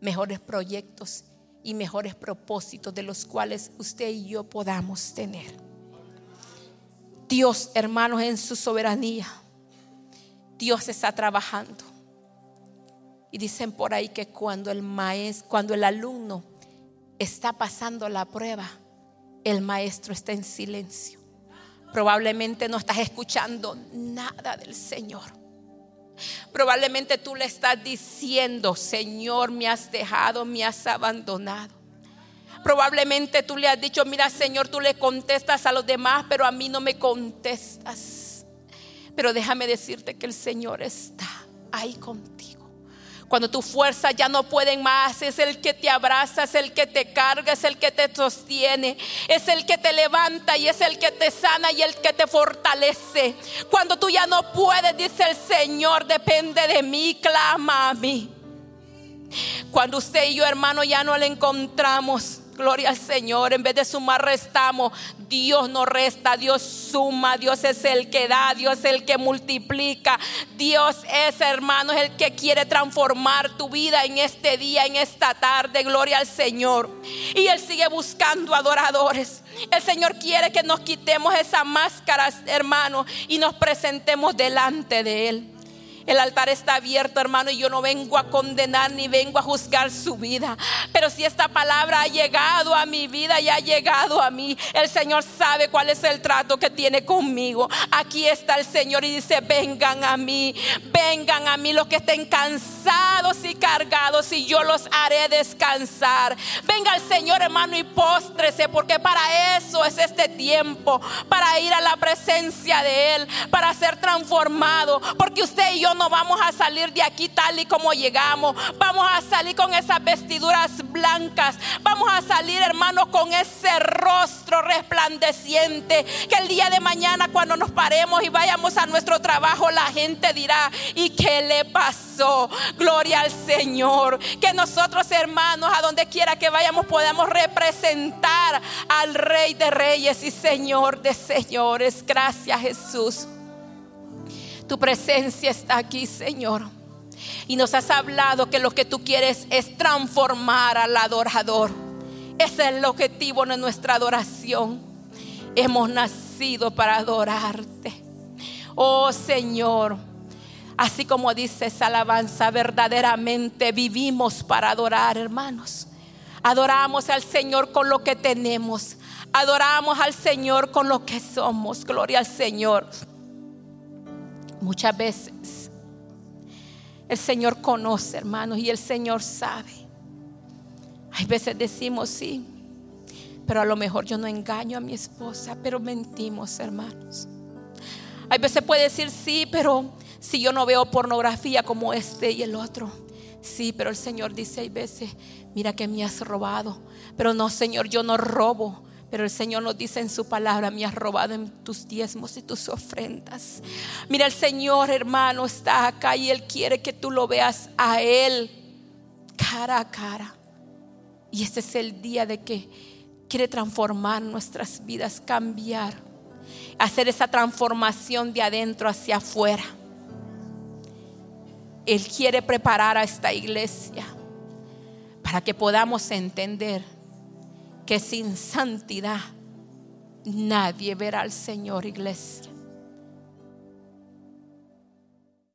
mejores proyectos y mejores propósitos de los cuales usted y yo podamos tener. Dios, hermanos, en su soberanía, Dios está trabajando. Y dicen por ahí que cuando el maestro, cuando el alumno está pasando la prueba, el maestro está en silencio. Probablemente no estás escuchando nada del Señor. Probablemente tú le estás diciendo, Señor, me has dejado, me has abandonado. Probablemente tú le has dicho, mira Señor, tú le contestas a los demás, pero a mí no me contestas. Pero déjame decirte que el Señor está ahí contigo. Cuando tu fuerza ya no pueden más, es el que te abraza, es el que te carga, es el que te sostiene, es el que te levanta y es el que te sana y el que te fortalece. Cuando tú ya no puedes, dice el Señor, depende de mí, clama a mí. Cuando usted y yo, hermano, ya no le encontramos, Gloria al Señor. En vez de sumar, restamos. Dios no resta, Dios suma. Dios es el que da, Dios es el que multiplica. Dios es, hermano, es el que quiere transformar tu vida en este día, en esta tarde. Gloria al Señor. Y Él sigue buscando adoradores. El Señor quiere que nos quitemos esa máscara, hermano, y nos presentemos delante de Él. El altar está abierto, hermano, y yo no vengo a condenar ni vengo a juzgar su vida. Pero si esta palabra ha llegado a mi vida y ha llegado a mí, el Señor sabe cuál es el trato que tiene conmigo. Aquí está el Señor y dice, vengan a mí, vengan a mí los que estén cansados y cargados y yo los haré descansar. Venga el Señor, hermano, y póstrese, porque para eso es este tiempo, para ir a la presencia de Él, para ser transformado, porque usted y yo no vamos a salir de aquí tal y como llegamos. Vamos a salir con esas vestiduras blancas. Vamos a salir, hermano, con ese rostro resplandeciente. Que el día de mañana cuando nos paremos y vayamos a nuestro trabajo, la gente dirá, ¿y qué le pasó? Gloria al Señor. Que nosotros, hermanos, a donde quiera que vayamos, podamos representar al Rey de Reyes y Señor de Señores. Gracias, Jesús. Tu presencia está aquí, Señor. Y nos has hablado que lo que tú quieres es transformar al adorador. Ese es el objetivo de nuestra adoración. Hemos nacido para adorarte. Oh Señor, así como dice esa alabanza, verdaderamente vivimos para adorar, hermanos. Adoramos al Señor con lo que tenemos. Adoramos al Señor con lo que somos. Gloria al Señor. Muchas veces el Señor conoce, hermanos, y el Señor sabe. Hay veces decimos sí, pero a lo mejor yo no engaño a mi esposa, pero mentimos, hermanos. Hay veces puede decir sí, pero si yo no veo pornografía como este y el otro. Sí, pero el Señor dice hay veces, mira que me has robado. Pero no, Señor, yo no robo. Pero el Señor nos dice en su palabra, me has robado en tus diezmos y tus ofrendas. Mira, el Señor hermano está acá y Él quiere que tú lo veas a Él cara a cara. Y este es el día de que quiere transformar nuestras vidas, cambiar, hacer esa transformación de adentro hacia afuera. Él quiere preparar a esta iglesia para que podamos entender que sin santidad nadie verá al Señor, iglesia.